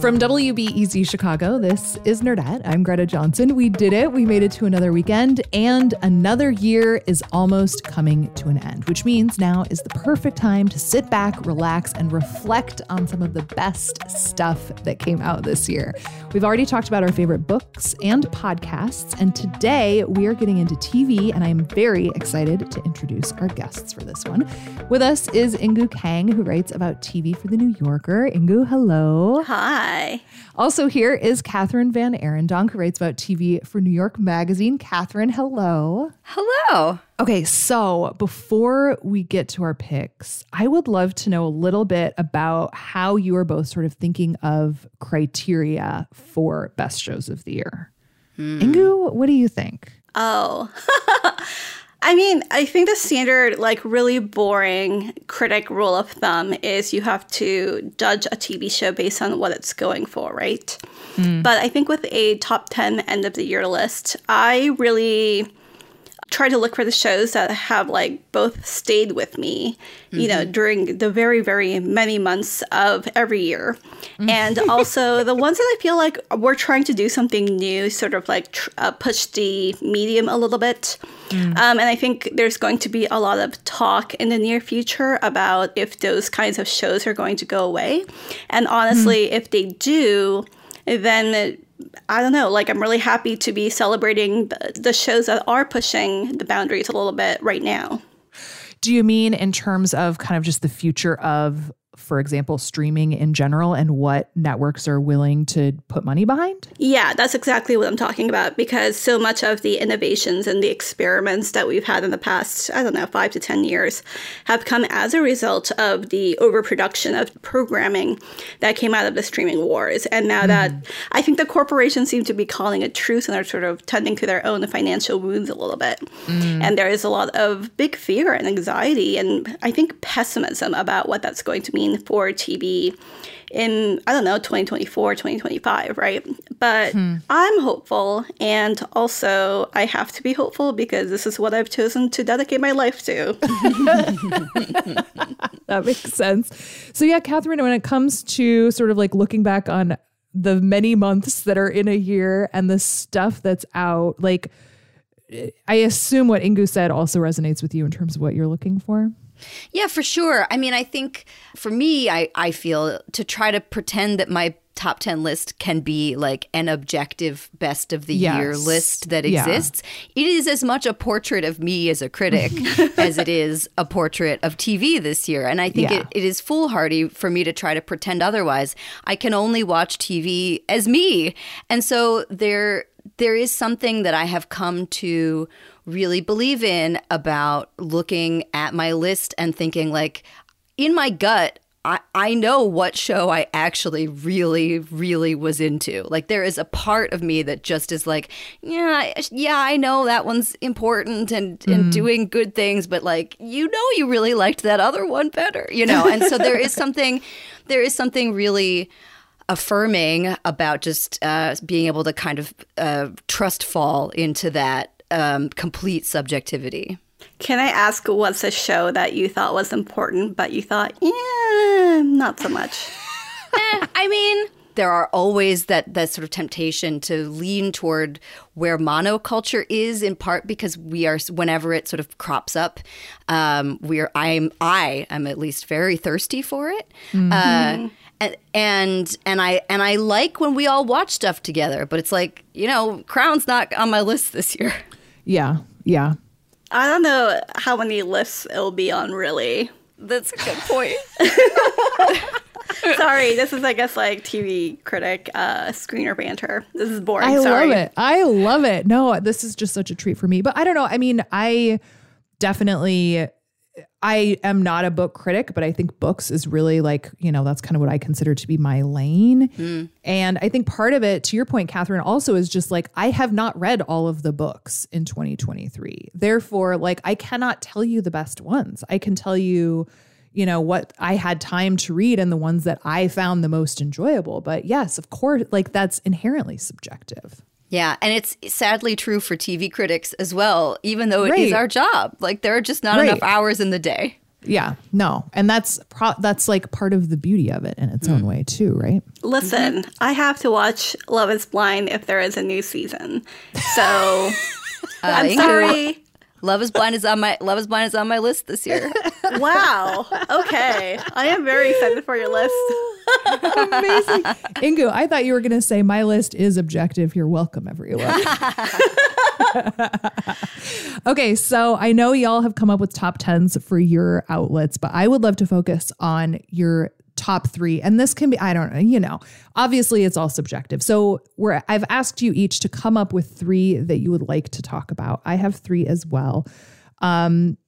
From WBEZ Chicago, this is Nerdette. I'm Greta Johnson. We did it. We made it to another weekend, and another year is almost coming to an end, which means now is the perfect time to sit back, relax, and reflect on some of the best stuff that came out this year. We've already talked about our favorite books and podcasts, and today we are getting into TV, and I'm very excited to introduce our guests for this one. With us is Inkoo Kang, who writes about TV for The New Yorker. Inkoo, hello. Hi. Also, here is Kathryn VanArendonk, who writes about TV for New York Magazine. Kathryn, hello. Hello. Okay, so before we get to our picks, I would love to know a little bit about how you are both sort of thinking of criteria for best shows of the year. Hmm. Inkoo, what do you think? Oh. I mean, I think the standard, like, really boring critic rule of thumb is you have to judge a TV show based on what it's going for, right? Hmm. But I think with a top 10 end of the year list, I really try to look for the shows that have like both stayed with me you know during the very very many months of every year. And also the ones that i feel like we're trying to do something new sort of like tr- uh, push the medium a little bit. Um, and i think there's going to be a lot of talk in the near future about if those kinds of shows are going to go away. And honestly if they do then I don't know, like I'm really happy to be celebrating the, shows that are pushing the boundaries a little bit right now. Do you mean in terms of kind of just the future of, for example, streaming in general and what networks are willing to put money behind? Yeah, that's exactly what I'm talking about because so much of the innovations and the experiments that we've had in the past, I don't know, five to 10 years, have come as a result of the overproduction of programming that came out of the streaming wars. And now that mm-hmm. I think the corporations seem to be calling a truce and are sort of tending to their own financial wounds a little bit. Mm. And there is a lot of big fear and anxiety and I think pessimism about what that's going to mean for TV in I don't know 2024 2025 right but hmm. I'm hopeful and also I have to be hopeful because this is what I've chosen to dedicate my life to That makes sense. So, yeah, Kathryn, when it comes to sort of like looking back on the many months that are in a year and the stuff that's out, like, I assume what Inkoo said also resonates with you in terms of what you're looking for. Yeah, for sure. I mean, I think for me, I, I feel to try to pretend that my top 10 list can be like an objective best of the year list that Yeah. exists. It is as much a portrait of me as a critic as it is a portrait of TV this year. And I think Yeah. it, it is foolhardy for me to try to pretend otherwise. I can only watch TV as me. And so there there is something that I have come to really believe in about looking at my list and thinking like in my gut I, I know what show I actually really, really was into. Like, there is a part of me that just is like, yeah, yeah, I know that one's important and, and doing good things, but like, you know, you really liked that other one better, you know? And so there is something, there is something really affirming about just uh, being able to kind of uh, trust fall into that um, complete subjectivity. Can I ask what's a show that you thought was important, but you thought, yeah, not so much? I mean, there are always that that sort of temptation to lean toward where monoculture is, in part because we are whenever it sort of crops up, um, we're I'm I am at least very thirsty for it. Uh, and, and and I and I like when we all watch stuff together, but it's like you know, Crown's not on my list this year. Yeah. Yeah. I don't know how many lists it'll be on, really. That's a good point. Sorry, this is I guess like TV critic uh, screener banter. This is boring. I Sorry. love it. I love it. No, this is just such a treat for me. But I don't know. I mean, I definitely I am not a book critic, but I think books is really like, you know, that's kind of what I consider to be my lane. Hmm. And I think part of it, to your point, Kathryn, also is just like, I have not read all of the books in 2023. Therefore, like, I cannot tell you the best ones. I can tell you, you know, what I had time to read and the ones that I found the most enjoyable. But yes, of course, like, that's inherently subjective. Yeah, and it's sadly true for TV critics as well, even though it is Right. our job. Like there are just not Right. enough hours in the day. Yeah, no. And that's pro- that's like part of the beauty of it in its own mm. way too, right? Listen, mm-hmm. I have to watch Love Is Blind if there is a new season. So uh, I'm sorry. Love is Blind is on my Love is Blind is on my list this year. Wow. Okay. I am very excited for your list. Amazing. Inkoo, I thought you were going to say my list is objective. You're welcome, everyone. okay, so I know y'all have come up with top 10s for your outlets, but I would love to focus on your top three. And this can be, I don't know, you know, obviously it's all subjective. So we're, I've asked you each to come up with three that you would like to talk about. I have three as well. Um,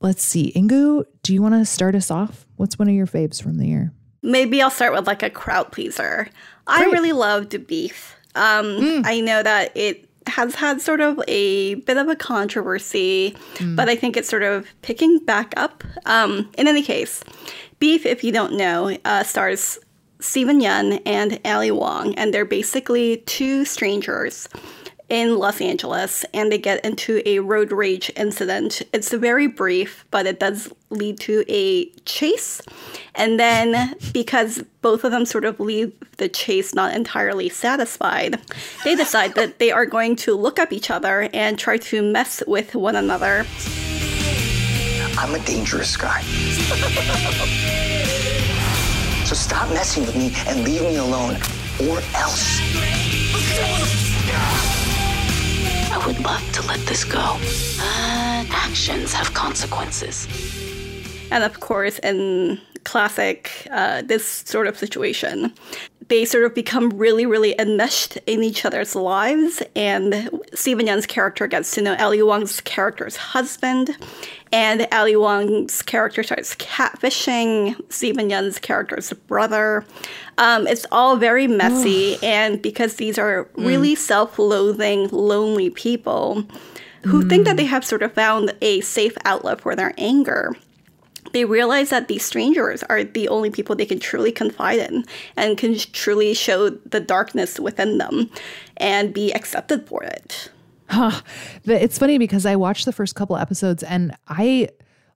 let's see. Inkoo, do you want to start us off? What's one of your faves from the year? Maybe I'll start with like a crowd pleaser. I really loved Beef. Um, I know that it has had sort of a bit of a controversy, but I think it's sort of picking back up. Um, in any case, Beef, if you don't know, uh, stars Steven Yeun and Ali Wong, and they're basically two strangers in Los Angeles and they get into a road rage incident. It's very brief, but it does lead to a chase. And then, because both of them sort of leave the chase not entirely satisfied, they decide that they are going to look up each other and try to mess with one another. I'm a dangerous guy. so stop messing with me and leave me alone, or else. I would love to let this go. But actions have consequences. And of course, in classic uh, this sort of situation, they sort of become really, really enmeshed in each other's lives. And Steven Yeun's character gets to know Ali Wong's character's husband, and Ali Wong's character starts catfishing Steven Yeun's character's brother. Um, it's all very messy, and because these are really self-loathing, lonely people who think that they have sort of found a safe outlet for their anger they realize that these strangers are the only people they can truly confide in and can truly show the darkness within them and be accepted for it. But it's funny because I watched the first couple episodes and I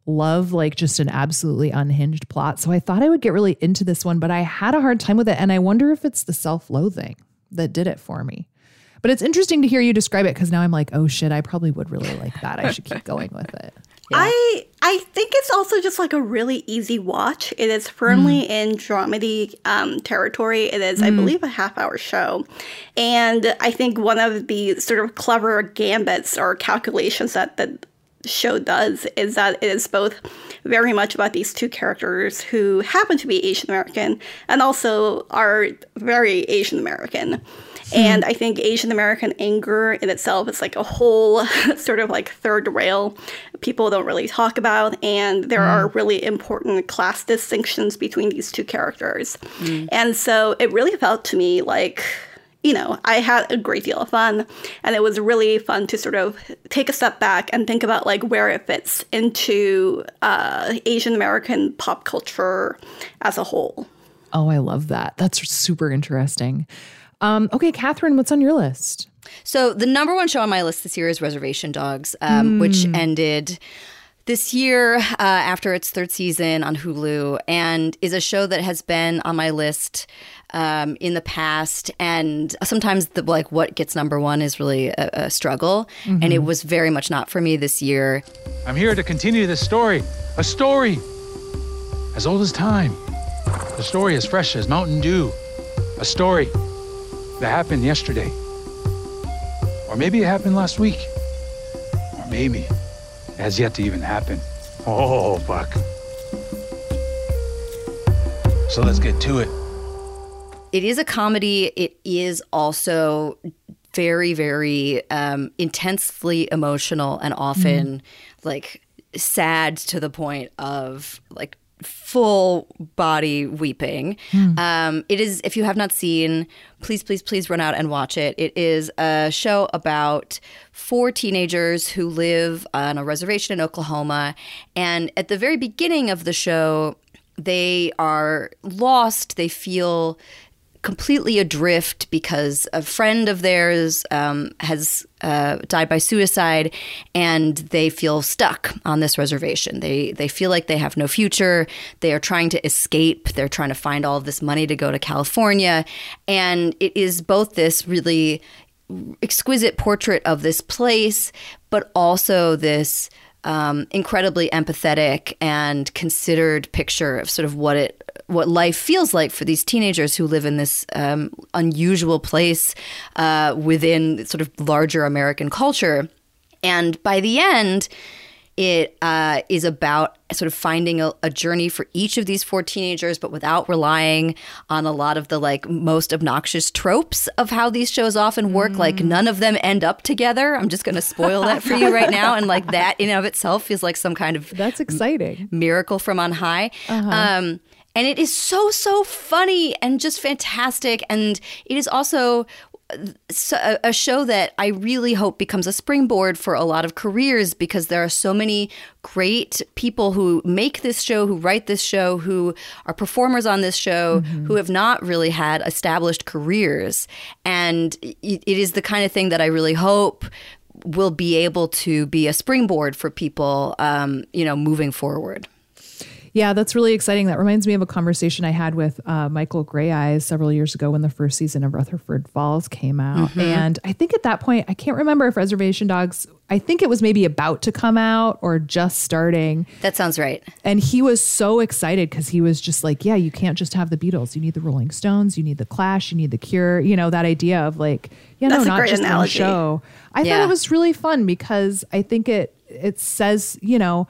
love like just an absolutely unhinged plot. So I thought I would get really into this one, but I had a hard time with it. And I wonder if it's the self loathing that did it for me. But it's interesting to hear you describe it because now I'm like, oh shit, I probably would really like that. I should keep going with it. I I think it's also just like a really easy watch. It is firmly in dramedy um, territory. It is, I believe, a half hour show, and I think one of the sort of clever gambits or calculations that the show does is that it is both very much about these two characters who happen to be Asian American and also are very Asian American. Hmm. And I think Asian American anger in itself is like a whole sort of like third rail people don't really talk about. And there are hmm. really important class distinctions between these two characters. Hmm. And so it really felt to me like, you know, I had a great deal of fun. And it was really fun to sort of take a step back and think about like where it fits into uh, Asian American pop culture as a whole. Oh, I love that. That's super interesting. Um, okay, Kathryn, what's on your list? So the number one show on my list this year is Reservation Dogs, um, which ended this year uh, after its third season on Hulu, and is a show that has been on my list um, in the past. And sometimes the like what gets number one is really a, a struggle, and it was very much not for me this year. I'm here to continue this story. A story as old as time. A story as fresh as Mountain Dew. A story that happened yesterday. Or maybe it happened last week. Or maybe it has yet to even happen. Oh, fuck. So let's get to it. It is a comedy. It is also very, very um, intensely emotional and often like sad to the point of like full body weeping. Um, it is, if you have not seen, please, please, please run out and watch it. It is a show about four teenagers who live on a reservation in Oklahoma. And at the very beginning of the show, they are lost. They feel completely adrift because a friend of theirs um, has uh, died by suicide, and they feel stuck on this reservation. They they feel like they have no future. They are trying to escape. They're trying to find all of this money to go to California, and it is both this really exquisite portrait of this place, but also this um, incredibly empathetic and considered picture of sort of what it what life feels like for these teenagers who live in this um, unusual place uh, within sort of larger American culture. And by the end, it uh, is about sort of finding a, a journey for each of these four teenagers, but without relying on a lot of the like most obnoxious tropes of how these shows often work. Like none of them end up together. I'm just going to spoil that for you right now, and like that in and of itself feels like some kind of That's exciting. miracle from on high. Um, and it is so so funny and just fantastic, and it is also a show that I really hope becomes a springboard for a lot of careers because there are so many great people who make this show, who write this show, who are performers on this show, who have not really had established careers. And it it is the kind of thing that I really hope will be able to be a springboard for people, um, you know, moving forward. Yeah, that's really exciting. That reminds me of a conversation I had with uh, Michael Greyeyes several years ago when the first season of Rutherford Falls came out. And I think at that point, I can't remember if Reservation Dogs, I think it was maybe about to come out or just starting. That sounds right. And he was so excited because he was just like, yeah, you can't just have the Beatles. You need the Rolling Stones, you need the Clash, you need the Cure. You know, that idea of like, you know, That's a not great just one analogy. show. I Yeah. thought it was really fun because I think it it says, you know,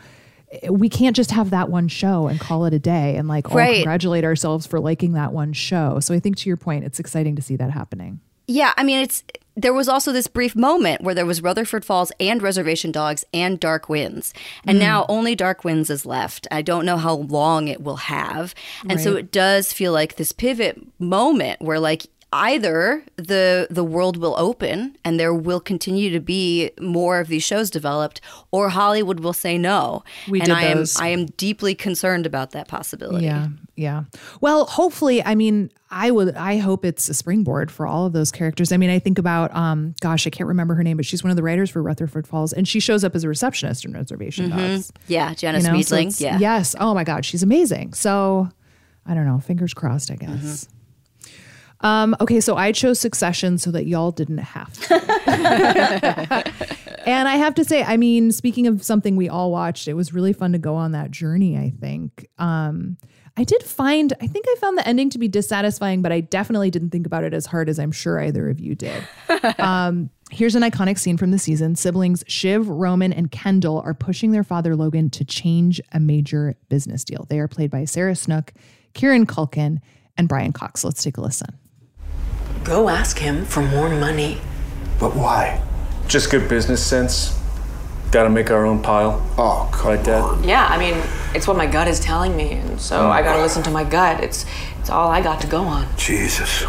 we can't just have that one show and call it a day and like Right. congratulate ourselves for liking that one show. So I think to your point, it's exciting to see that happening. Yeah, I mean, it's there was also this brief moment where there was Rutherford Falls and Reservation Dogs and Dark Winds, and mm. now only Dark Winds is left. I don't know how long it will have, and so it does feel like this pivot moment where like either the the world will open and there will continue to be more of these shows developed or Hollywood will say no. We and did I those. am I am deeply concerned about that possibility. Yeah. Yeah. Well, hopefully, I mean, I would I hope it's a springboard for all of those characters. I mean, I think about um gosh, I can't remember her name, but she's one of the writers for Rutherford Falls and she shows up as a receptionist in Reservation Dogs. Yeah, Janice You know, so yeah. Yes. Oh my God, she's amazing. So I don't know. Fingers crossed, I guess. Um, okay, so I chose Succession so that y'all didn't have to. and I have to say, I mean, speaking of something we all watched, it was really fun to go on that journey, I think. Um, I did find, I think I found the ending to be dissatisfying, but I definitely didn't think about it as hard as I'm sure either of you did. um, here's an iconic scene from the season. Siblings Shiv, Roman, and Kendall are pushing their father Logan to change a major business deal. They are played by Sarah Snook, Kieran Culkin, and Brian Cox. Let's take a listen. Go ask him for more money. But why? Just good business sense. Gotta make our own pile. Oh, come Right, Dad? on. Yeah, I mean, it's what my gut is telling me, and so I gotta mm. listen to my gut. It's it's all I got to go on. Jesus.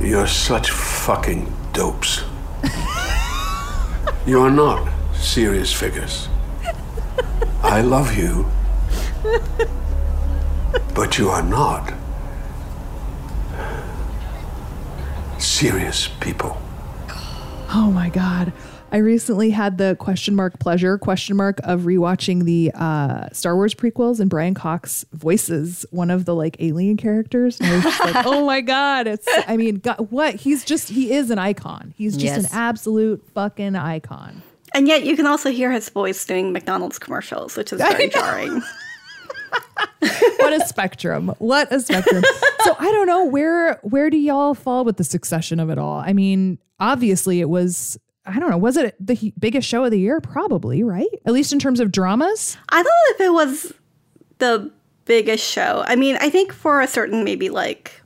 You're such fucking dopes. you are not serious figures. I love you. But you are not serious people. Oh my God. I recently had the question mark pleasure question mark of rewatching the uh, Star Wars prequels and Brian Cox voices one of the like alien characters. And I was just like, oh my God. It's, I mean, God, what? He's just, he is an icon. He's just Yes. an absolute fucking icon. And yet you can also hear his voice doing McDonald's commercials, which is very jarring. What a spectrum. What a spectrum. so I don't know where, where do y'all fall with the succession of it all? I mean, obviously it was, I don't know, was it the biggest show of the year? Probably, right? At least in terms of dramas. I don't know if it was the biggest show. I mean, I think for a certain maybe like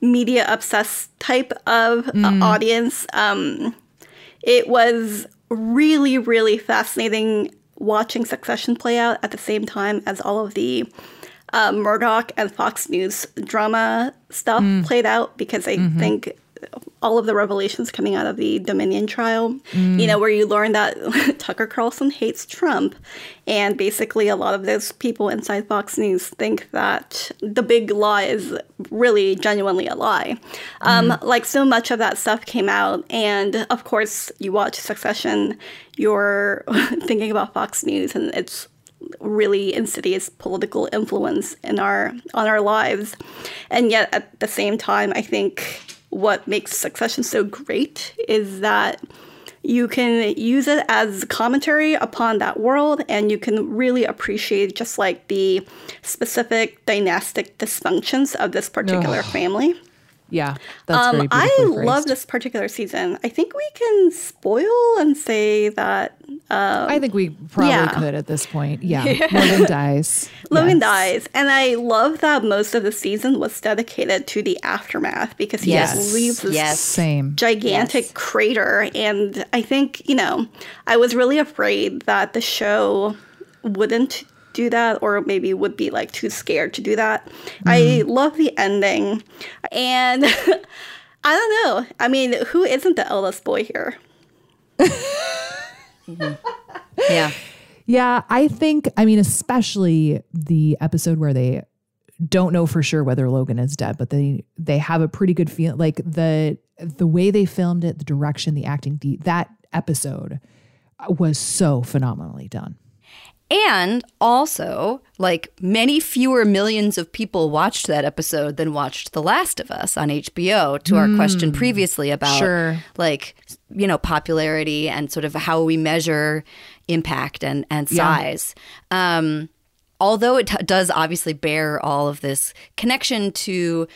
media obsessed type of uh, Mm. audience, um, it was really, really fascinating watching Succession play out at the same time as all of the uh, Murdoch and Fox News drama stuff Mm. played out because I Mhm. think all of the revelations coming out of the Dominion trial, Mm. you know, where you learn that Tucker Carlson hates Trump. And basically, a lot of those people inside Fox News think that the big lie is really genuinely a lie. Um, like, so much of that stuff came out. And of course, you watch Succession, you're thinking about Fox News, and it's really insidious political influence in our on our lives and yet at the same time i think what makes succession so great is that you can use it as commentary upon that world and you can really appreciate just like the specific dynastic dysfunctions of this particular Ugh. family Yeah, that's um, very I beautifully love this particular season. I think we can spoil and say that. Um, I think we probably yeah. could at this point. Yeah, Logan dies. Logan Yes. dies, and I love that most of the season was dedicated to the aftermath because he Yes. just leaves this Yes. Same. gigantic crater. And I think you know, I was really afraid that the show wouldn't do that or maybe would be like too scared to do that. I mm-hmm. love the ending. And I don't know. I mean, who isn't the eldest boy here? Mm-hmm. Yeah. Yeah, I think, I mean, especially the episode where they don't know for sure whether Logan is dead, but they they have a pretty good feel like the the way they filmed it, the direction, the acting, the, that episode was so phenomenally done. And also, like many fewer millions of people watched that episode than watched The Last of Us on HBO, to our question previously about sure. like, you know, popularity and sort of how we measure impact and, and Yeah. size. Um, although it t- does obviously bear all of this connection to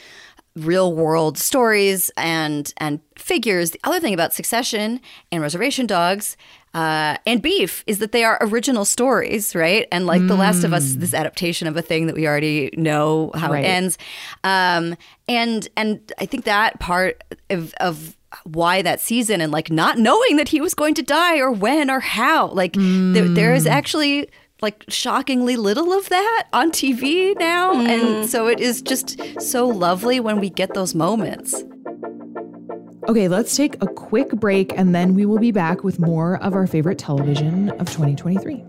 real world stories and and figures. The other thing about Succession and Reservation Dogs uh, and Beef is that they are original stories, right? And like The Last of Us, this adaptation of a thing that we already know how Right. it ends. Um, and and I think that part of, of why that season and like not knowing that he was going to die or when or how, like there, there is actually like shockingly little of that on TV now. And mm-hmm. so it is just so lovely when we get those moments. Okay, let's take a quick break and then we will be back with more of our favorite television of 2023.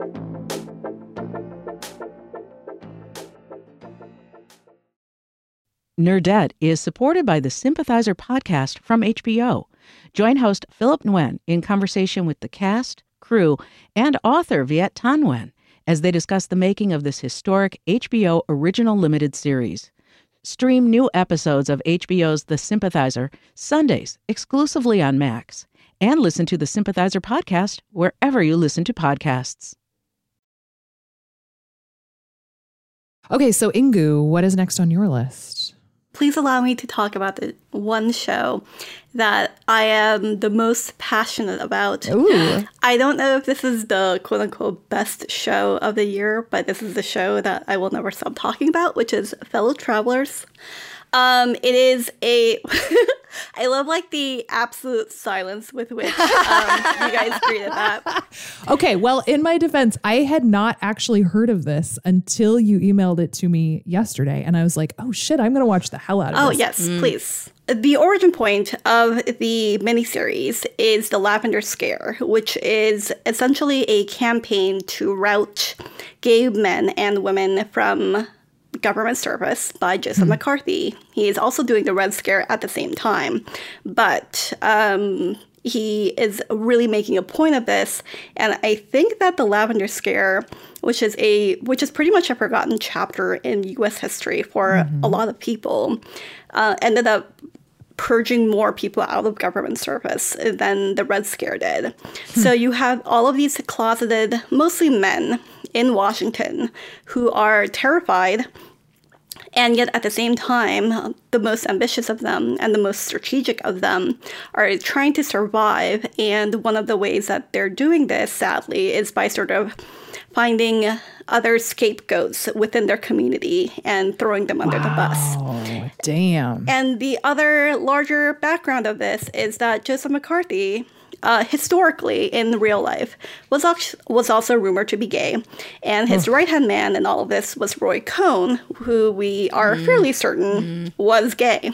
Nerdette is supported by the Sympathizer podcast from HBO. Join host Philip Nguyen in conversation with the cast, crew, and author Viet Thanh Nguyen as they discuss the making of this historic HBO original limited series. Stream new episodes of HBO's The Sympathizer Sundays exclusively on Max, and listen to the Sympathizer podcast wherever you listen to podcasts. Okay, so Inkoo, what is next on your list? Please allow me to talk about the one show that I am the most passionate about. Ooh. I don't know if this is the quote unquote best show of the year, but this is the show that I will never stop talking about, which is Fellow Travelers. Um, it is a. I love like the absolute silence with which um, you guys greeted that. Okay, well, in my defense, I had not actually heard of this until you emailed it to me yesterday. And I was like, oh shit, I'm going to watch the hell out of Oh, this. Oh yes, please. The origin point of the miniseries is the Lavender Scare, which is essentially a campaign to rout gay men and women from government service by Joseph McCarthy. He is also doing the Red Scare at the same time, but um, he is really making a point of this. And I think that the Lavender Scare, which is a which is pretty much a forgotten chapter in U.S. history for a lot of people, uh, ended up purging more people out of government service than the Red Scare did. So you have all of these closeted, mostly men in Washington who are terrified. And yet, at the same time, the most ambitious of them and the most strategic of them are trying to survive. And one of the ways that they're doing this, sadly, is by sort of finding other scapegoats within their community and throwing them under the bus. Damn. And the other larger background of this is that Joseph McCarthy, uh, historically in real life, was al- was also rumored to be gay, and his hmm. right hand man in all of this was Roy Cohn, who we are hmm. fairly certain hmm. was gay.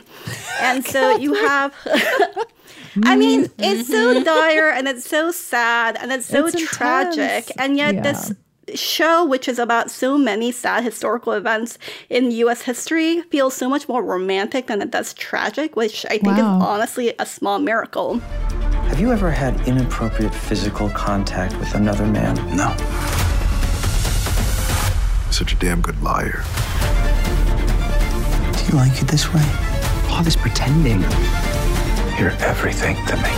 And so you have. I mean, it's so dire and it's so sad and it's so It's tragic, intense. and yet Yeah. this show, which is about so many sad historical events in U.S. history, feels so much more romantic than it does tragic, which I think Wow. is honestly a small miracle. Have you ever had inappropriate physical contact with another man? No. Such a damn good liar. Do you like it this way? All this pretending. You're everything to me.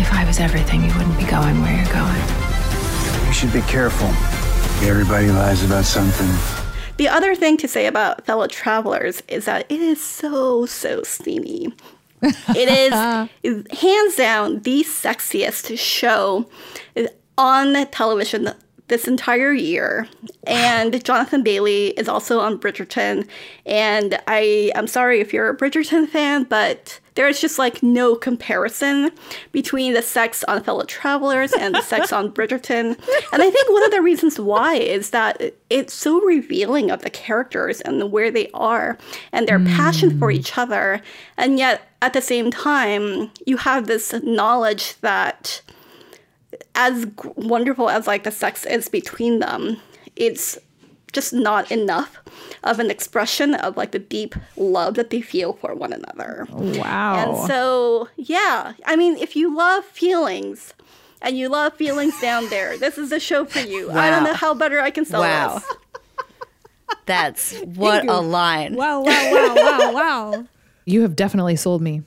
If I was everything, you wouldn't be going where you're going. You should be careful. Everybody lies about something. The other thing to say about fellow travelers is that it is so, so steamy. It is hands down the sexiest show on television this entire year. And Jonathan Bailey is also on Bridgerton. And I am sorry if you're a Bridgerton fan, but there's just like no comparison between the sex on fellow travelers and the sex on Bridgerton. And I think one of the reasons why is that it's so revealing of the characters and where they are and their passion for hmm. each other. And yet at the same time, you have this knowledge that as wonderful as like the sex is between them, it's just not enough of an expression of like the deep love that they feel for one another. Wow. And so, yeah, I mean, if you love feelings and you love feelings down there, this is a show for you. I don't know how better I can sell Wow. this. That's what a line. Wow, wow, wow, wow, wow. You have definitely sold me.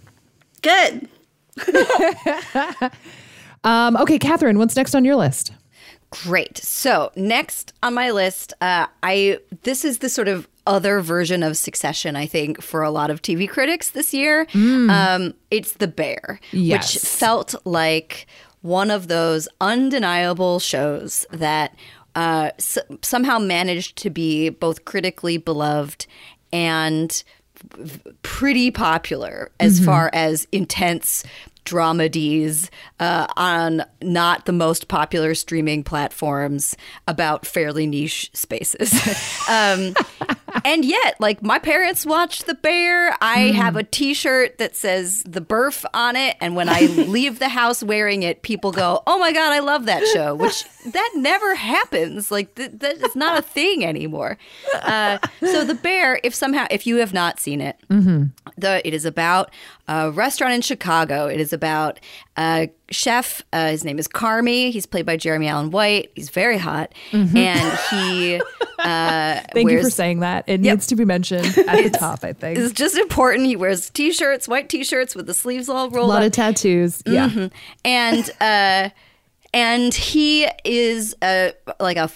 Good. Um, okay, Kathryn, what's next on your list? Great. So next on my list, uh, I this is the sort of other version of Succession. I think for a lot of TV critics this year, um, it's The Bear, Yes. which felt like one of those undeniable shows that uh, s- somehow managed to be both critically beloved and pretty popular as far as intense dramedies uh, on not the most popular streaming platforms about fairly niche spaces. um, and yet, like my parents watched The Bear. I have a T-shirt that says The Burf on it, and when I leave the house wearing it, people go, "Oh my god, I love that show!" Which that never happens. Like th- that is not a thing anymore. Uh, so The Bear, if somehow if you have not seen it, the it is about a restaurant in Chicago. It is about a chef. Uh, his name is Carmy. He's played by Jeremy Allen White. He's very hot, and he. Uh, Thank you for saying that. It needs to be mentioned at the top, I think. It's just important. He wears t-shirts, white t-shirts with the sleeves all rolled. A lot up of tattoos. Yeah. Mhm. and uh, and he is a like a,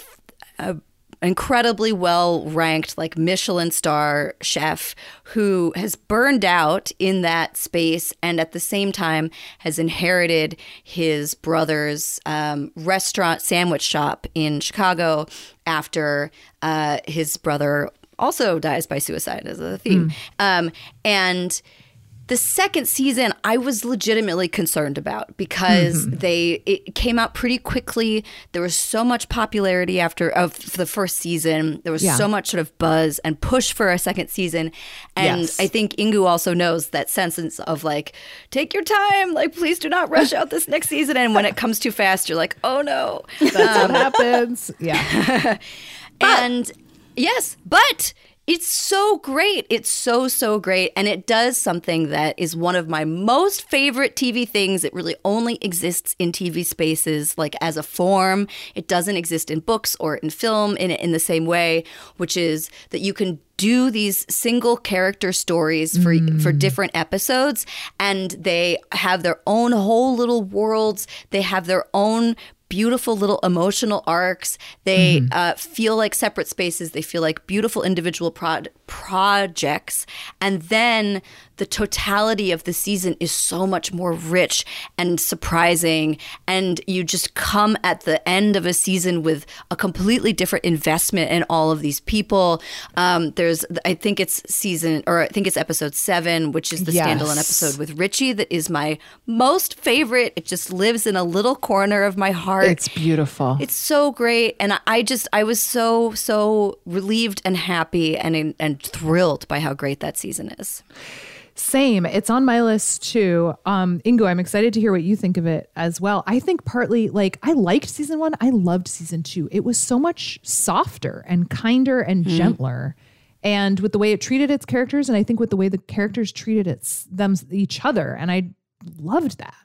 a incredibly well ranked like Michelin star chef who has burned out in that space and at the same time has inherited his brother's um, restaurant sandwich shop in Chicago after uh, his brother also dies by suicide as a theme um, and the second season I was legitimately concerned about because mm-hmm. they it came out pretty quickly. There was so much popularity after of the first season. There was Yeah. so much sort of buzz and push for a second season. And Yes. I think Inkoo also knows that sense of like, take your time, like please do not rush out this next season. And when it comes too fast, you're like, oh no. That's what um, happens. Yeah. and yes, but it's so great. It's so, so great. And it does something that is one of my most favorite TV things. It really only exists in TV spaces, like as a form. It doesn't exist in books or in film in, in the same way, which is that you can do these single character stories for for mm. different episodes and they have their own whole little worlds they have their own beautiful little emotional arcs. They uh, feel like separate spaces. They feel like beautiful individual prod- projects and then the totality of the season is so much more rich and surprising and you just come at the end of a season with a completely different investment in all of these people um, there's i think it's season or i think it's episode seven which is the Yes. standalone episode with richie that is my most favorite it just lives in a little corner of my heart It's beautiful. it's so great, and I- I just I was so so relieved and happy and and thrilled by how great that season is. Same. It's on my list too. Um, Inkoo, I'm excited to hear what you think of it as well. I think partly like I liked season one. I loved season two. It was so much softer and kinder and gentler. And with the way it treated its characters, and I think with the way the characters treated its them each other, and I loved that.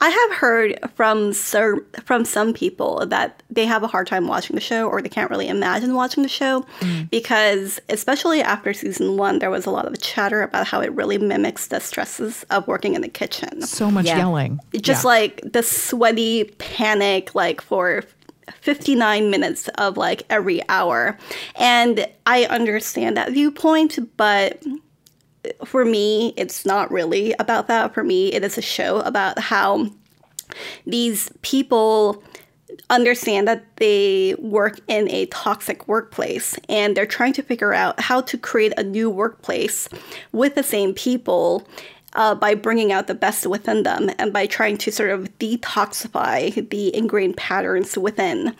I have heard from some, from some people that they have a hard time watching the show or they can't really imagine watching the show mm. because especially after season 1 there was a lot of chatter about how it really mimics the stresses of working in the kitchen. So much Yeah. yelling. Just Yeah. like the sweaty panic like for 59 minutes of like every hour. And I understand that viewpoint, but for me, it's not really about that. For me, it is a show about how these people understand that they work in a toxic workplace and they're trying to figure out how to create a new workplace with the same people uh, by bringing out the best within them and by trying to sort of detoxify the ingrained patterns within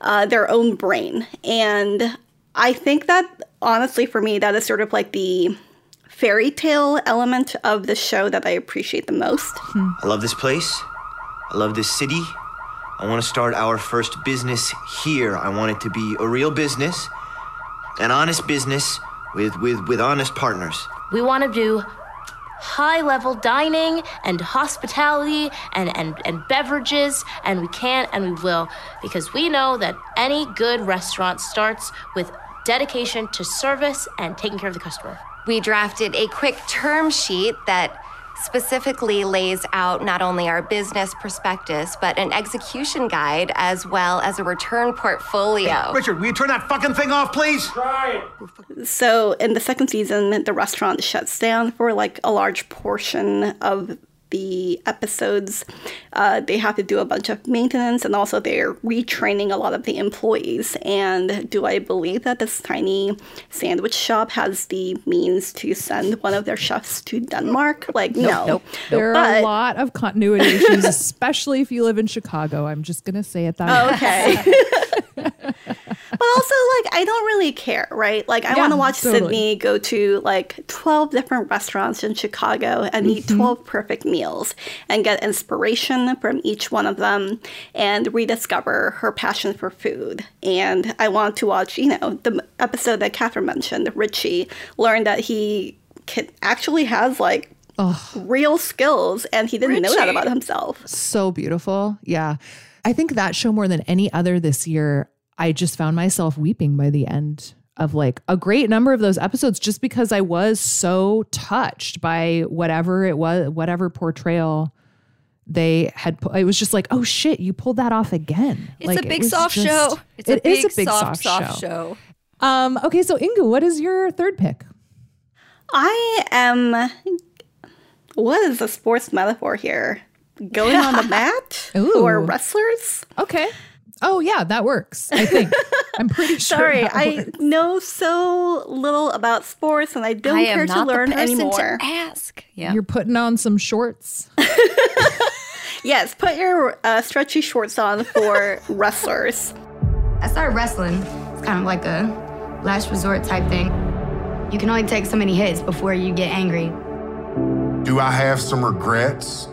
uh, their own brain. And I think that honestly, for me, that is sort of like the fairy tale element of the show that I appreciate the most. I love this place. I love this city. I want to start our first business here. I want it to be a real business, an honest business with with with honest partners. We want to do high level dining and hospitality and, and, and beverages, and we can and we will because we know that any good restaurant starts with dedication to service and taking care of the customer. We drafted a quick term sheet that specifically lays out not only our business prospectus, but an execution guide as well as a return portfolio. Richard, will you turn that fucking thing off, please? So in the second season, the restaurant shuts down for like a large portion of the episodes. Uh, they have to do a bunch of maintenance and also they're retraining a lot of the employees. And do I believe that this tiny sandwich shop has the means to send one of their chefs to Denmark? Like, no. There are But- a lot of continuity issues, especially if you live in Chicago. I'm just gonna say it that Oh, way. okay. but also, like, I don't really care, right? Like, I Yeah, want to watch totally. Sydney go to like 12 different restaurants in Chicago and eat Mm-hmm. 12 perfect meals and get inspiration from each one of them and rediscover her passion for food. And I want to watch, you know, the episode that Kathryn mentioned, Richie, learned that he can, actually has like real skills and he didn't know that about himself. so beautiful. Yeah. I think that show more than any other this year, I just found myself weeping by the end of like a great number of those episodes just because I was so touched by whatever it was, whatever portrayal they had put. It was just like, oh shit, you pulled that off again. It's Like, a big was soft just- show. It's a it is big, a big soft, soft, soft show. Um, okay, so Inkoo, what is your third pick? I am. What is the sports metaphor here? Going on the mat or Ooh. wrestlers? Okay. Oh yeah, that works. I think. I'm pretty sure. Sorry, that I works. know so little about sports, and I don't I am care to not the learn person to anymore. ask. Yeah. You're putting on some shorts. yes, put your uh, stretchy shorts on for wrestlers. I started wrestling. It's kind of like a last resort type thing. You can only take so many hits before you get angry. Do I have some regrets?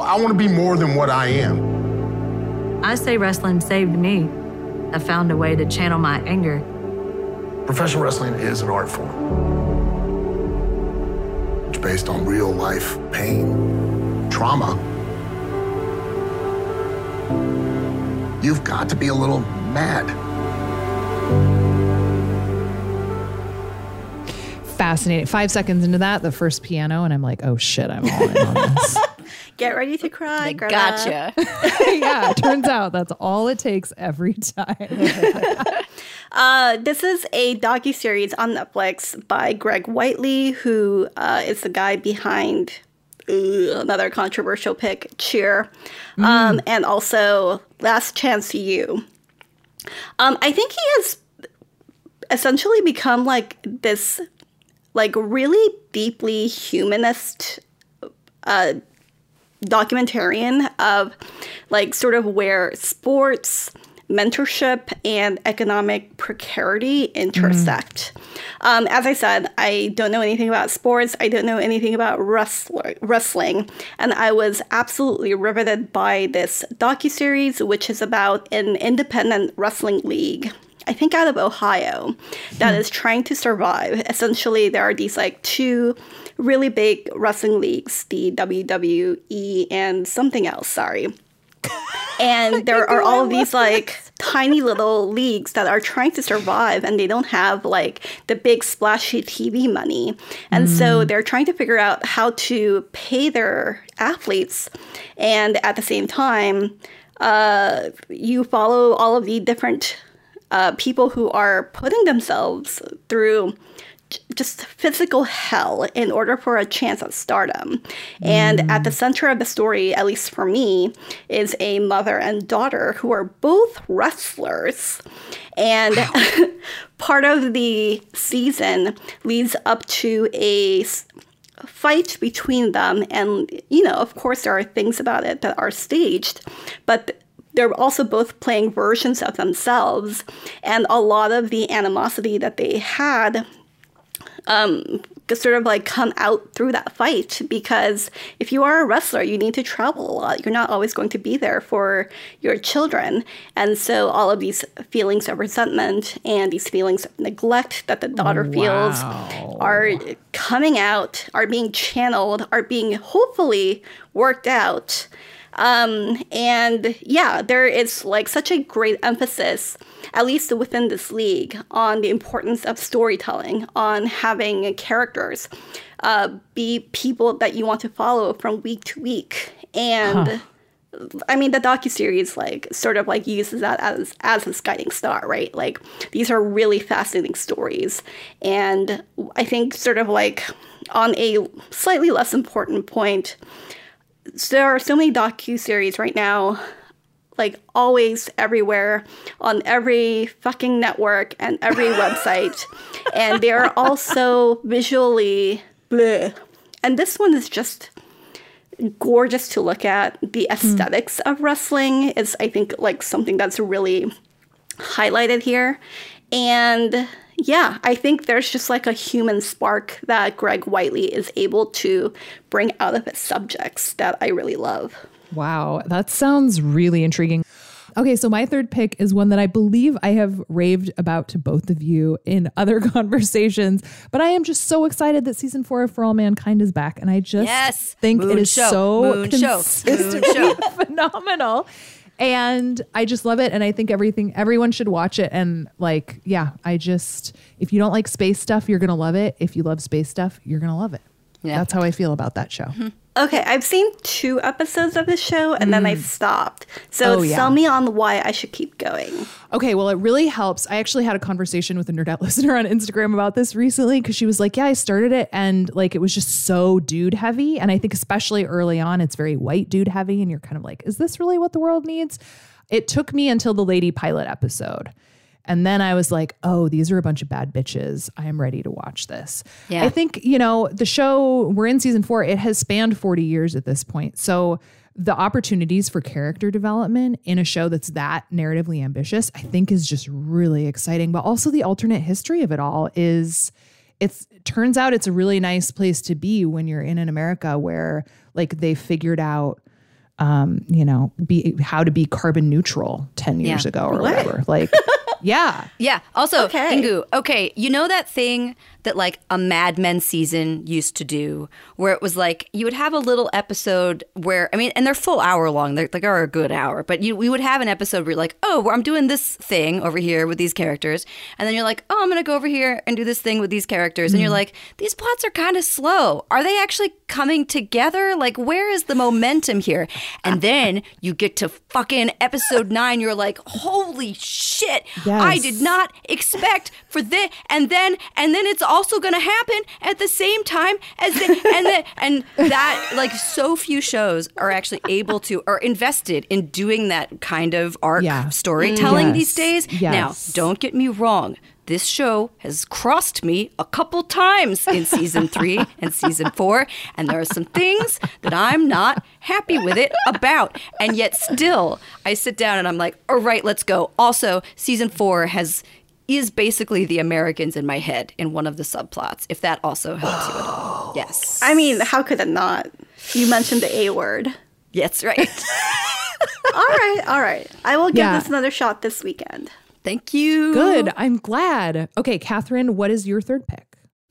I want to be more than what I am. I say wrestling saved me. I found a way to channel my anger. Professional wrestling is an art form. It's based on real life pain, trauma. You've got to be a little mad. Fascinating. Five seconds into that, the first piano, and I'm like, oh shit, I'm all in on this. Get ready to cry. Greta. Gotcha. yeah, turns out that's all it takes every time. Uh, this is a docu series on Netflix by Greg Whiteley, who uh, is the guy behind uh, another controversial pick, Cheer, um, and also Last Chance U. Um, I think he has essentially become like this, like really deeply humanist uh, documentarian of like sort of where sports mentorship and economic precarity intersect. Um, as I said, I don't know anything about sports. I don't know anything about wrestler, wrestling, and I was absolutely riveted by this docu series, which is about an independent wrestling league. I think out of Ohio, that is trying to survive. Essentially, there are these like two really big wrestling leagues, the WWE and something else. Sorry and there are all of these like tiny little leagues that are trying to survive and they don't have like the big splashy TV money. And so they're trying to figure out how to pay their athletes and at the same time uh, you follow all of the different uh, people who are putting themselves through just physical hell in order for a chance at stardom. And at the mm. center of the story, at least for me, is a mother and daughter who are both wrestlers. And part of the season leads up to a fight between them. And, you know, of course, there are things about it that are staged, but they're also both playing versions of themselves. And a lot of the animosity that they had um, sort of like come out through that fight because if you are a wrestler, you need to travel a lot. You're not always going to be there for your children. And so all of these feelings of resentment and these feelings of neglect that the daughter feels are coming out, are being channeled, are being hopefully worked out. Um, and yeah, there is like such a great emphasis, at least within this league, on the importance of storytelling, on having characters uh, be people that you want to follow from week to week. And Huh. I mean, the docu series like sort of like uses that as as its guiding star, right? Like these are really fascinating stories, and I think sort of like on a slightly less important point, there are so many docu series right now, like always everywhere on every fucking network and every website, and they are also visually bleh. And this one is just gorgeous to look at. The hmm. aesthetics of wrestling is, I think, like something that's really highlighted here. And yeah, I think there's just like a human spark that Greg Whiteley is able to bring out of his subjects that I really love. Wow, that sounds really intriguing. Okay, so my third pick is one that I believe I have raved about to both of you in other conversations, but I am just so excited that season four of For All Mankind is back, and I just Yes. think Moon it is show. so Moon show. Moon show. phenomenal. And I just love it, and I think everything everyone should watch it. And like, yeah, I just if you don't like space stuff, you're gonna love it. If you love space stuff, you're gonna love it. Yeah. That's how I feel about that show. Mm-hmm. Okay, I've seen two episodes of the show and then I mm. stopped. So Oh, yeah. sell me on why I should keep going. Okay, well, it really helps. I actually had a conversation with a Nerdette listener on Instagram about this recently because she was like, Yeah, I started it and like it was just so dude heavy. And I think, especially early on, it's very white dude heavy. And you're kind of like, Is this really what the world needs? It took me until the lady pilot episode. And then I was like, oh, these are a bunch of bad bitches. I am ready to watch this. Yeah. I think, you know, the show, we're in season four, it has spanned 40 years at this point. So the opportunities for character development in a show that's that narratively ambitious, I think is just really exciting. But also the alternate history of it all is it's turns out it's a really nice place to be when you're in an America where like they figured out um, you know, be how to be carbon neutral 10 years Yeah. ago or What? whatever. Like yeah. Yeah. Also, Okay. Inkoo, okay, you know that thing that like a Mad Men season used to do where it was like you would have a little episode where, I mean, and they're full hour long, they're like are a good hour, but you we would have an episode where you're like, oh, well, I'm doing this thing over here with these characters. And then you're like, oh, I'm going to go over here and do this thing with these characters. And you're mm-hmm. like, these plots are kind of slow. Are they actually coming together? Like, where is the momentum here? And then you get to fucking episode nine, you're like, holy shit. Yes. Yes. I did not expect for this, and then and then it's also going to happen at the same time as the, and then and that like so few shows are actually able to are invested in doing that kind of arc Yeah. storytelling Mm. these days. Yes. Now, don't get me wrong. This show has crossed me a couple times in season three and season four, and there are some things that I'm not happy with it about. And yet, still, I sit down and I'm like, all right, let's go. Also, season four has is basically the Americans in my head in one of the subplots, if that also helps you at all. Yes. I mean, how could it not? You mentioned the A word. Yes, right. all right, all right. I will give Yeah. this another shot this weekend. Thank you. Good. I'm glad. Okay, Kathryn, what is your third pick?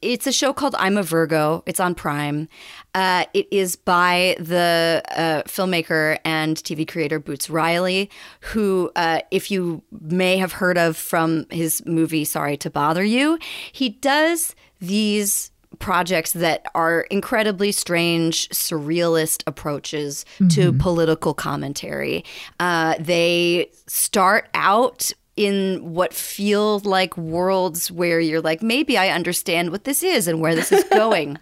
It's a show called I'm a Virgo. It's on Prime. Uh, it is by the uh, filmmaker and TV creator Boots Riley, who, uh, if you may have heard of from his movie Sorry to Bother You, he does these projects that are incredibly strange, surrealist approaches to Mhm. political commentary. Uh, they start out in what feel like worlds where you're like, maybe I understand what this is and where this is going.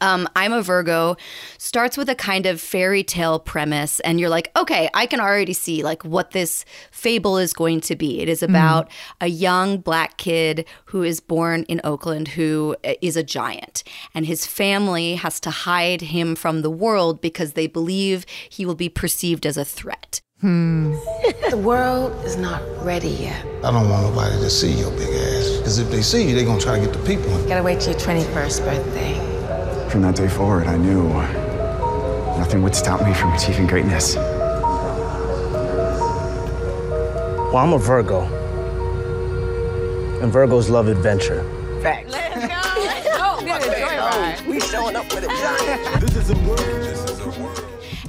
Um, I'm a Virgo starts with a kind of fairy tale premise, and you're like, okay, I can already see like what this fable is going to be. It is about a young black kid who is born in Oakland who uh, a giant, and his family has to hide him from the world because they believe he will be perceived as a threat. Hmm. The world is not ready yet. I don't want nobody to see your big ass. Because if they see you, they're going to try to get the people. Gotta wait till your 21st birthday. From that day forward, I knew nothing would stop me from achieving greatness. Well, I'm a Virgo. And Virgos love adventure. Facts. Let's go! We showing up with a giant. This is a world.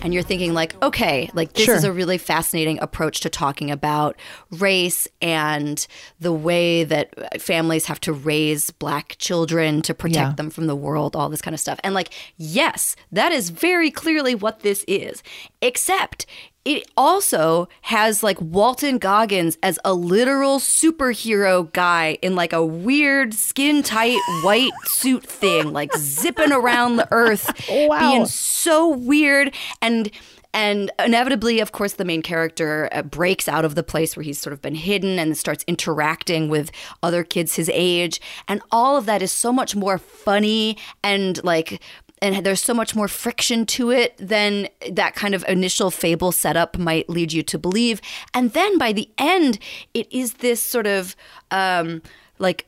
And you're thinking like okay like this Sure. is a really fascinating approach to talking about race and the way that families have to raise black children to protect Yeah. them from the world all this kind of stuff and like yes that is very clearly what this is except it also has like Walton Goggins as a literal superhero guy in like a weird skin tight white suit thing, like zipping around the earth, Wow. being so weird and and inevitably of course the main character uh, breaks out of the place where he's sort of been hidden and starts interacting with other kids his age and all of that is so much more funny and like and there's so much more friction to it than that kind of initial fable setup might lead you to believe and then by the end it is this sort of um like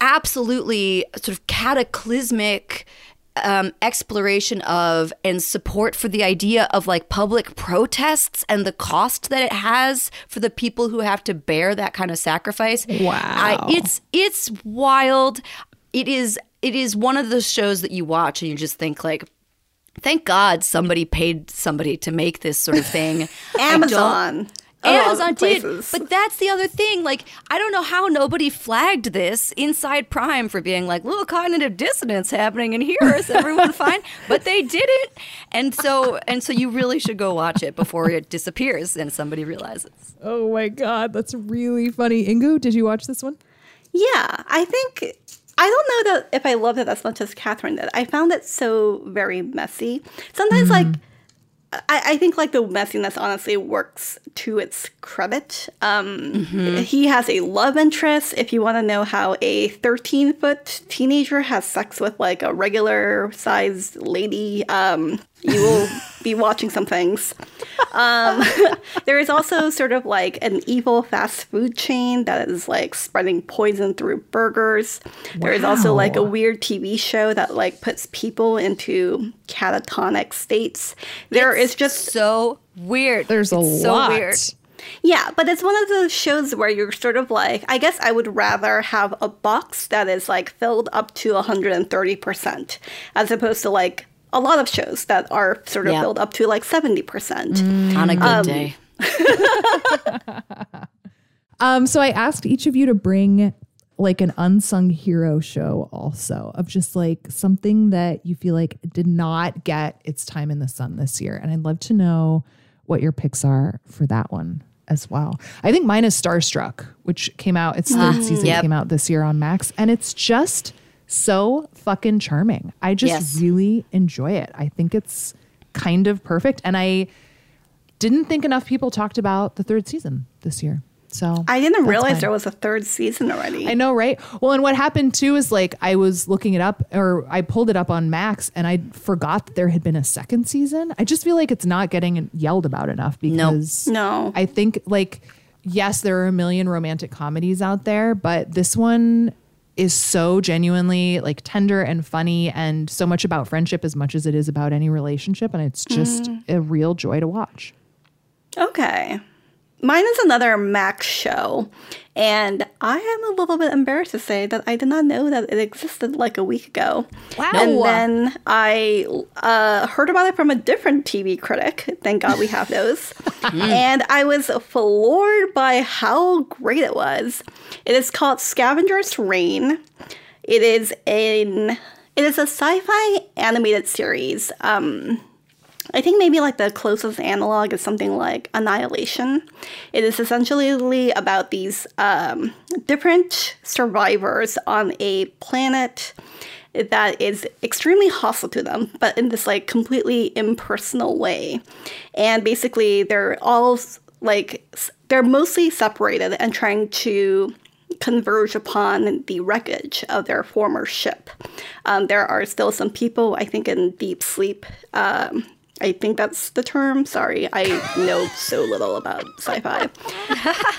absolutely sort of cataclysmic um, exploration of and support for the idea of like public protests and the cost that it has for the people who have to bear that kind of sacrifice. Wow. I, it's it's wild. It is it is one of those shows that you watch and you just think like thank God somebody paid somebody to make this sort of thing. Amazon. Amazon did, but that's the other thing. Like, I don't know how nobody flagged this inside Prime for being like little cognitive dissonance happening in here. Is everyone fine? But they did it, and so and so you really should go watch it before it disappears and somebody realizes. Oh my God, that's really funny. Inkoo, did you watch this one? Yeah, I think I don't know that if I loved it as much as Kathryn did. I found it so very messy. Sometimes, like, I, I think like the messiness honestly works to its credit. Um, He has a love interest. If you want to know how a 13 foot teenager has sex with like a regular sized lady, um, you will be watching some things. Um, there is also sort of like an evil fast food chain that is like spreading poison through burgers. There is also like a weird TV show that like puts people into catatonic states. there There is just so weird. There's a It's so lot. weird. yeah, but it's one of those shows where you're sort of like, I guess I would rather have a box that is like filled up to 130% as opposed to like a lot of shows that are sort of Yeah. filled up to like 70%. On a good Um, day. Um, so I asked each of you to bring like an unsung hero show also of just like something that you feel like did not get its time in the sun this year. And I'd love to know what your picks are for that one. as well. I think mine is Starstruck, which came out, its third Mm. season Yep. came out this year on Max, and it's just so fucking charming. I just Yes. really enjoy it. I think it's kind of perfect. And I didn't think enough people talked about the third season this year. So I didn't realize mine. there was a third season already. I know, right? Well, and what happened too is like I was looking it up or I pulled it up on Max and I forgot that there had been a second season. I just feel like it's not getting yelled about enough because No. I think like yes, there are a million romantic comedies out there, but this one is so genuinely like tender and funny and so much about friendship as much as it is about any relationship and it's just Mm. a real joy to watch. Okay. Mine is another Max show, and I am a little bit embarrassed to say that I did not know that it existed like a week ago. Wow. And then I uh, heard about it from a different TV critic. Thank God we have those. and I was floored by how great it was. It is called Scavengers Reign. It is an it is a sci-fi animated series. Um, I think maybe like the closest analog is something like Annihilation. It is essentially about these um, different survivors on a planet that is extremely hostile to them, but in this like completely impersonal way. And basically, they're all like they're mostly separated and trying to converge upon the wreckage of their former ship. Um, there are still some people, I think, in deep sleep. Um, I think that's the term. Sorry, I know so little about sci-fi.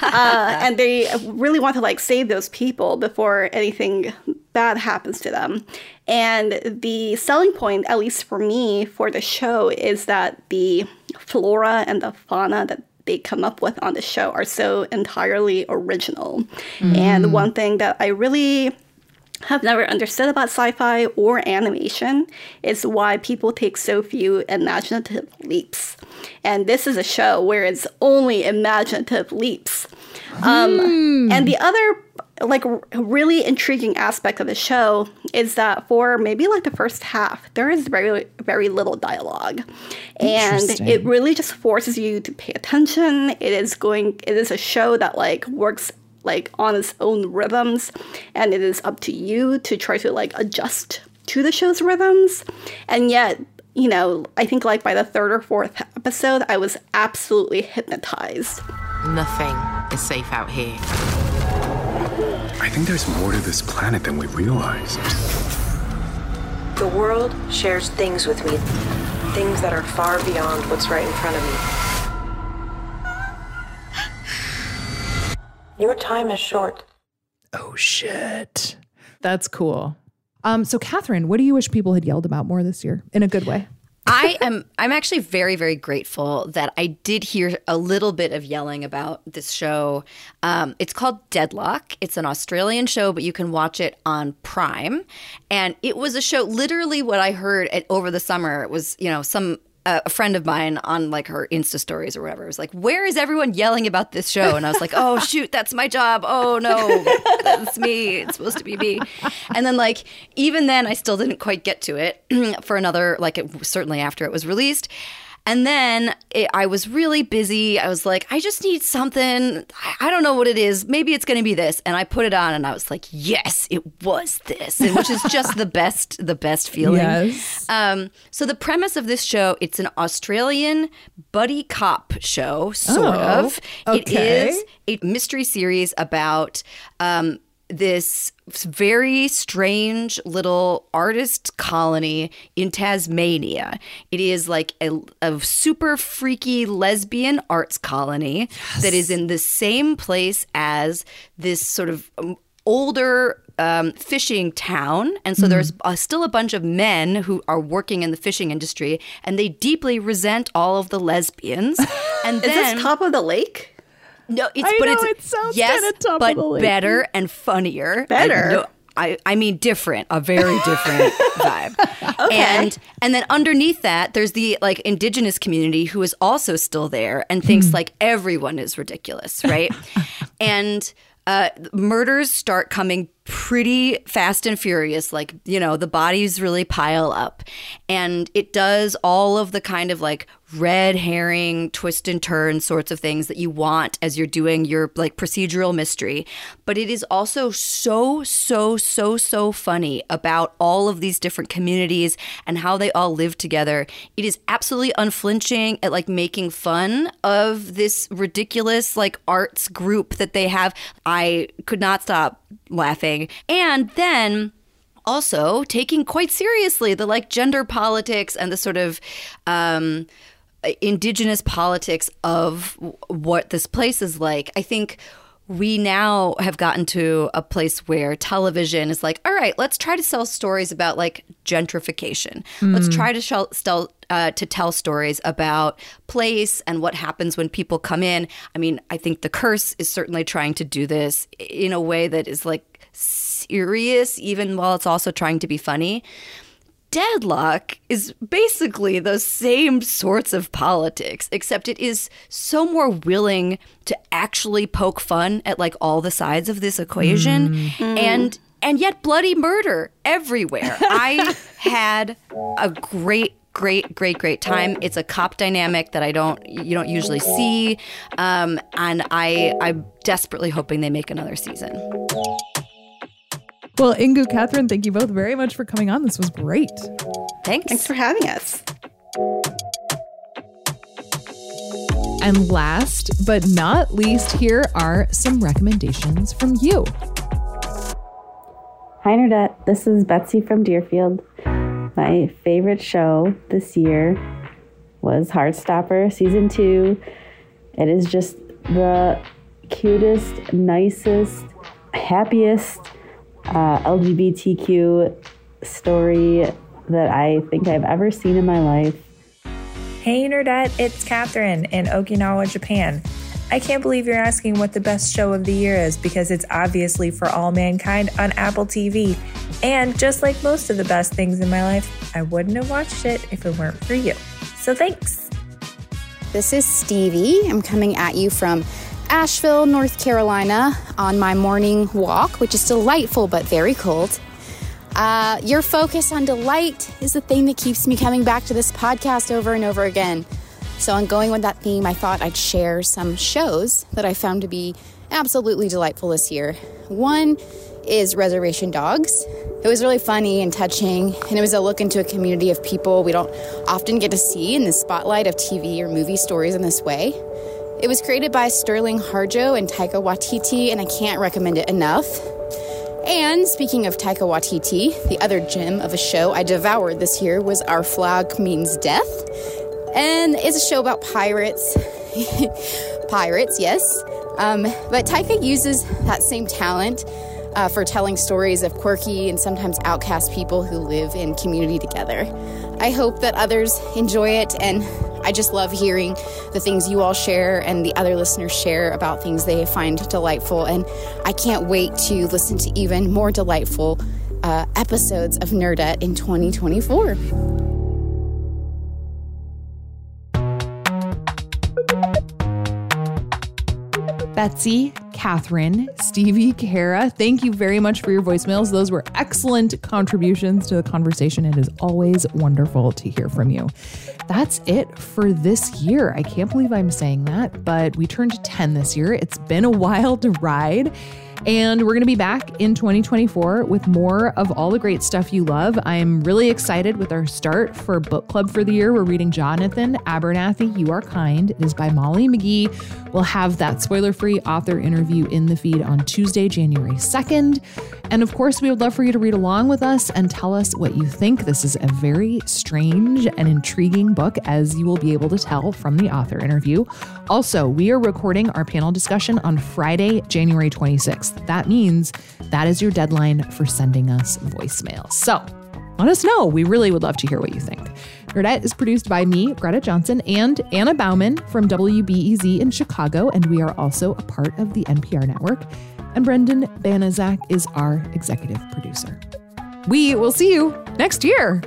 Uh, and they really want to like save those people before anything bad happens to them. And the selling point, at least for me, for the show is that the flora and the fauna that they come up with on the show are so entirely original. And one thing that I really have never understood about sci-fi or animation is why people take so few imaginative leaps. And this is a show where it's only imaginative leaps. Um, And the other like r- really intriguing aspect of the show is that for maybe like the first half there is very very little dialogue and it really just forces you to pay attention it is going it is a show that like works like on its own rhythms and it is up to you to try to like adjust to the show's rhythms and yet you know i think like by the third or fourth episode i was absolutely hypnotized Nothing is safe out here. I think there's more to this planet than we realize The world shares things with me, things that are far beyond what's right in front of me. Your time is short. Oh shit. That's cool. Um, so Kathryn, what do you wish people had yelled about more this year in a good way? I am I'm actually very very grateful that I did hear a little bit of yelling about this show. Um, it's called Deadloch. It's an Australian show, but you can watch it on Prime. And it was a show. Literally, what I heard at, over the summer was you know some. A friend of mine on like her Insta stories or whatever was like, "Where is everyone yelling about this show?" And I was like, "Oh shoot, that's my job. Oh no, that's me. It's supposed to be me." And then like even then, I still didn't quite get to it for another like it, certainly after it was released. And then it, I was really busy. I was like, I just need something. I, don't know what it is. Maybe it's going to be this. And I put it on, and I was like, yes, it was this, and which is just the best, the best feeling. Yes. Um, so the premise of this show, it's an Australian buddy cop show, sort Oh, of. It okay. is a mystery series about um, this very strange little artist colony in Tasmania. It is like a, a super freaky lesbian arts colony that is in the same place as this sort of um, older um, fishing town. And so there's uh, still a bunch of men who are working in the fishing industry and they deeply resent all of the lesbians. And is this top of the lake no, it's I but know, it's it sounds yes, but better and funnier. Better? I, no, I, I mean different, a very different vibe. Okay. And and then underneath that, there's the like indigenous community who is also still there and thinks like everyone is ridiculous, right? and uh, murders start coming pretty fast and furious. Like, you know, the bodies really pile up. And it does all of the kind of like red herring, twist and turn sorts of things that you want as you're doing your like procedural mystery. But it is also so, so, so, so funny about all of these different communities and how they all live together. It is absolutely unflinching at like making fun of this ridiculous like arts group that they have. I could not stop laughing. And then also taking quite seriously the like gender politics and the sort of um, indigenous politics of what this place is like. I think we now have gotten to a place where television is like, all right, let's try to sell stories about like gentrification. Mm. Let's try to sell, sell uh, to tell stories about place and what happens when people come in. I mean, I think The Curse is certainly trying to do this in a way that is like serious, even while it's also trying to be funny. Deadloch is basically those same sorts of politics, except it is so more willing to actually poke fun at like all the sides of this equation mm. and and yet bloody murder everywhere. I had a great great great great time it's a cop dynamic that i don't you don't usually see um, and i i'm desperately hoping they make another season well, Inkoo, Kathryn, thank you both very much for coming on. This was great. Thanks. Thanks for having us. And last but not least, here are some recommendations from you. Hi, Nerdette. This is Betsy from Deerfield. My favorite show this year was Heartstopper Season 2. It is just the cutest, nicest, happiest uh, LGBTQ story that I think I've ever seen in my life. Hey, Nerdette, it's Catherine in Okinawa, Japan. I can't believe you're asking what the best show of the year is because it's obviously for all mankind on Apple TV. And just like most of the best things in my life, I wouldn't have watched it if it weren't for you. So thanks. This is Stevie. I'm coming at you from Asheville, North Carolina, on my morning walk, which is delightful but very cold. Uh, your focus on delight is the thing that keeps me coming back to this podcast over and over again. So, on going with that theme, I thought I'd share some shows that I found to be absolutely delightful this year. One is Reservation Dogs. It was really funny and touching, and it was a look into a community of people we don't often get to see in the spotlight of TV or movie stories in this way. It was created by Sterling Harjo and Taika Waititi, and I can't recommend it enough. And speaking of Taika Waititi, the other gem of a show I devoured this year was Our Flag Means Death. And it's a show about pirates. pirates, yes. Um, but Taika uses that same talent uh, for telling stories of quirky and sometimes outcast people who live in community together. I hope that others enjoy it and I just love hearing the things you all share and the other listeners share about things they find delightful. And I can't wait to listen to even more delightful uh, episodes of Nerdette in 2024. Betsy, Catherine, Stevie, Kara, thank you very much for your voicemails. Those were excellent contributions to the conversation. It is always wonderful to hear from you. That's it for this year. I can't believe I'm saying that, but we turned 10 this year. It's been a wild ride. And we're going to be back in 2024 with more of all the great stuff you love. I'm really excited with our start for book club for the year. We're reading Jonathan Abernathy, You Are Kind. It is by Molly McGhee. We'll have that spoiler free author interview in the feed on Tuesday, January 2nd. And of course, we would love for you to read along with us and tell us what you think. This is a very strange and intriguing book, as you will be able to tell from the author interview. Also, we are recording our panel discussion on Friday, January 26th. That means that is your deadline for sending us voicemails. So let us know. We really would love to hear what you think. Nerdette is produced by me, Greta Johnson, and Anna Bauman from WBEZ in Chicago, and we are also a part of the NPR network and Brendan Banaszak is our executive producer. We will see you next year.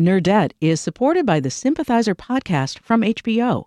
Nerdette is supported by the Sympathizer podcast from HBO.